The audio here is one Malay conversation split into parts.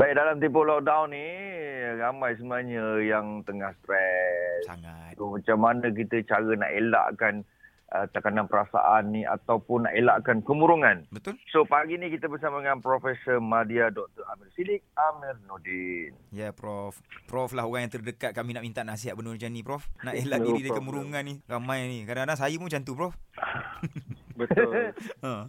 Baik, dalam tempoh lockdown ni, ramai sebenarnya yang tengah stres. Sangat. So, macam mana kita cara nak elakkan uh, tekanan perasaan ni ataupun nak elakkan kemurungan. Betul? So, pagi ni kita bersama dengan Profesor Madya Dr. Amir Sidik Amir Nordin. Ya, Prof. Prof lah orang yang terdekat kami nak minta nasihat benda macam ni, Prof. Nak elak No diri dari kemurungan ni. Ramai ni. Kadang-kadang saya pun macam tu, Prof. Betul. Ha.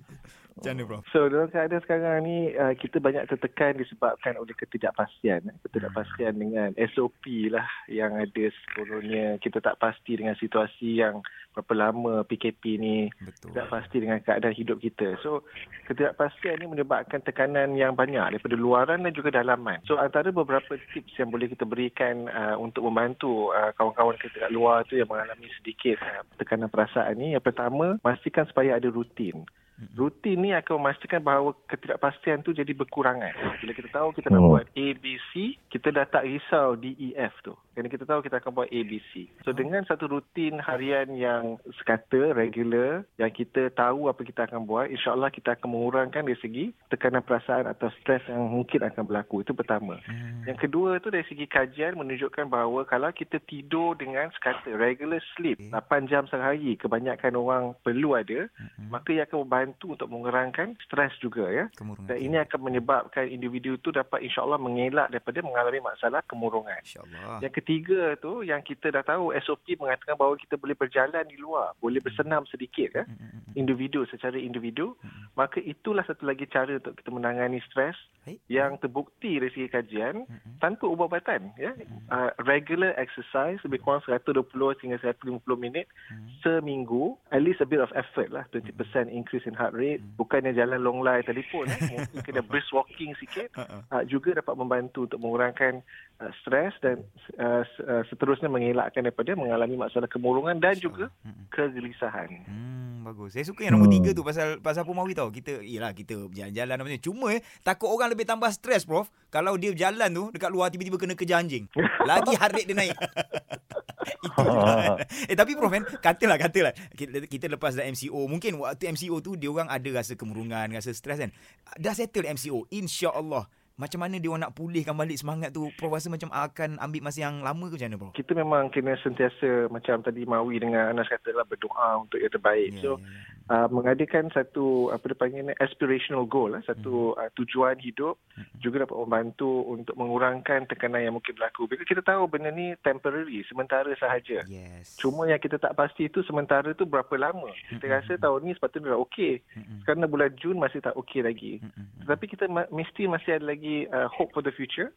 Macam mana, Prof? So dalam keadaan sekarang ni uh, kita banyak tertekan disebabkan oleh ketidakpastian. eh. Ketidakpastian dengan SOP lah yang ada sebenarnya kita tak pasti dengan situasi yang berapa lama PKP ni Betul. tidak pasti dengan keadaan hidup kita. So ketidakpastian ni menyebabkan tekanan yang banyak daripada luaran dan juga dalaman. So antara beberapa tips yang boleh kita berikan uh, untuk membantu uh, kawan-kawan kita kat luar tu yang mengalami sedikit uh, tekanan perasaan ni. Yang pertama, pastikan supaya ada rutin. Rutin ni akan memastikan bahawa ketidakpastian tu jadi berkurangan. Bila kita tahu kita nak Hmm. buat A, B, C, kita dah tak risau D, E, F tu. Kerana kita tahu kita akan buat A, B, C. So dengan satu rutin harian yang sekata, regular, yang kita tahu apa kita akan buat, insyaAllah kita akan mengurangkan dari segi tekanan perasaan atau stres yang mungkin akan berlaku. Itu pertama. Hmm. Yang kedua tu dari segi kajian menunjukkan bahawa kalau kita tidur dengan sekata regular sleep Okey. 8 jam sehari kebanyakan orang perlu ada Mm-mm. maka ia akan membantu untuk mengurangkan stres juga ya. Kemurungan. Dan ini akan menyebabkan individu tu dapat insya-Allah mengelak daripada mengalami masalah kemurungan. InsyaAllah. Yang ketiga tu yang kita dah tahu SOP mengatakan bahawa kita boleh berjalan di luar, boleh bersenam sedikit ya. Individu secara individu, maka itulah satu lagi cara untuk kita menangani stres Baik. yang terbukti dari segi kajian tanpa ubat-ubatan ya. Uh, regular exercise lebih kurang 120 hingga 150 minit seminggu at least a bit of effort lah 20% increase in heart rate bukannya jalan long line telefon eh. mungkin kena brisk walking sikit uh, juga dapat membantu untuk mengurangkan uh, stres dan uh, uh, seterusnya mengelakkan daripada mengalami masalah kemurungan dan juga Mm-mm. kegelisahan Hmm, bagus. Saya suka yang nombor Hmm. tiga tu pasal pasal Pumawi tau. Kita, yelah kita jalan-jalan ni. Cuma eh, takut orang lebih tambah stres, Prof. Kalau dia berjalan tu, dekat luar tiba-tiba kena kejar anjing. Lagi heart rate dia naik. Itu lah. Eh tapi Prof kan, katalah, katalah. Kita, kita lepas dah MCO. Mungkin waktu MCO tu, dia orang ada rasa kemurungan, rasa stres kan. Dah settle MCO. InsyaAllah. Macam mana dia orang nak pulihkan balik semangat tu? Prof rasa macam akan ambil masa yang lama ke macam mana, Prof? kita memang kena sentiasa macam tadi Mawi dengan Anas katalah berdoa untuk yang terbaik Ya, so ya, ya. Uh, mengadakan satu apa dia panggil ni aspirational goal lah, satu uh, tujuan hidup juga dapat membantu untuk mengurangkan tekanan yang mungkin berlaku. Bila kita tahu benda ni temporary, sementara sahaja. Yes. Cuma yang kita tak pasti itu sementara tu berapa lama. Kita Mm-mm. rasa tahun ni sepatutnya dah okey. Kerana bulan Jun masih tak okey lagi. Tetapi kita ma- mesti masih ada lagi uh, hope for the future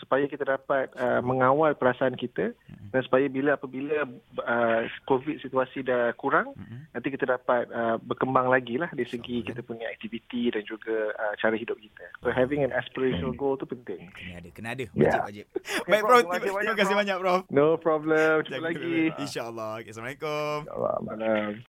supaya kita dapat uh, mengawal perasaan kita. Dan supaya bila apabila uh, COVID situasi dah kurang Mhm. nanti kita dapat uh, berkembang lagi lah dari segi InsyaAllah. kita punya aktiviti dan juga uh, cara hidup kita. So having an aspirational goal tu penting. Kena ada, kena ada. Ya. Wajib, wajib. Okay, Baik, Prof. Prof. Terima kasih banyak, Prof. Prof. No problem. Jumpa lagi. InsyaAllah. Okay, Assalamualaikum. Allah, Malam.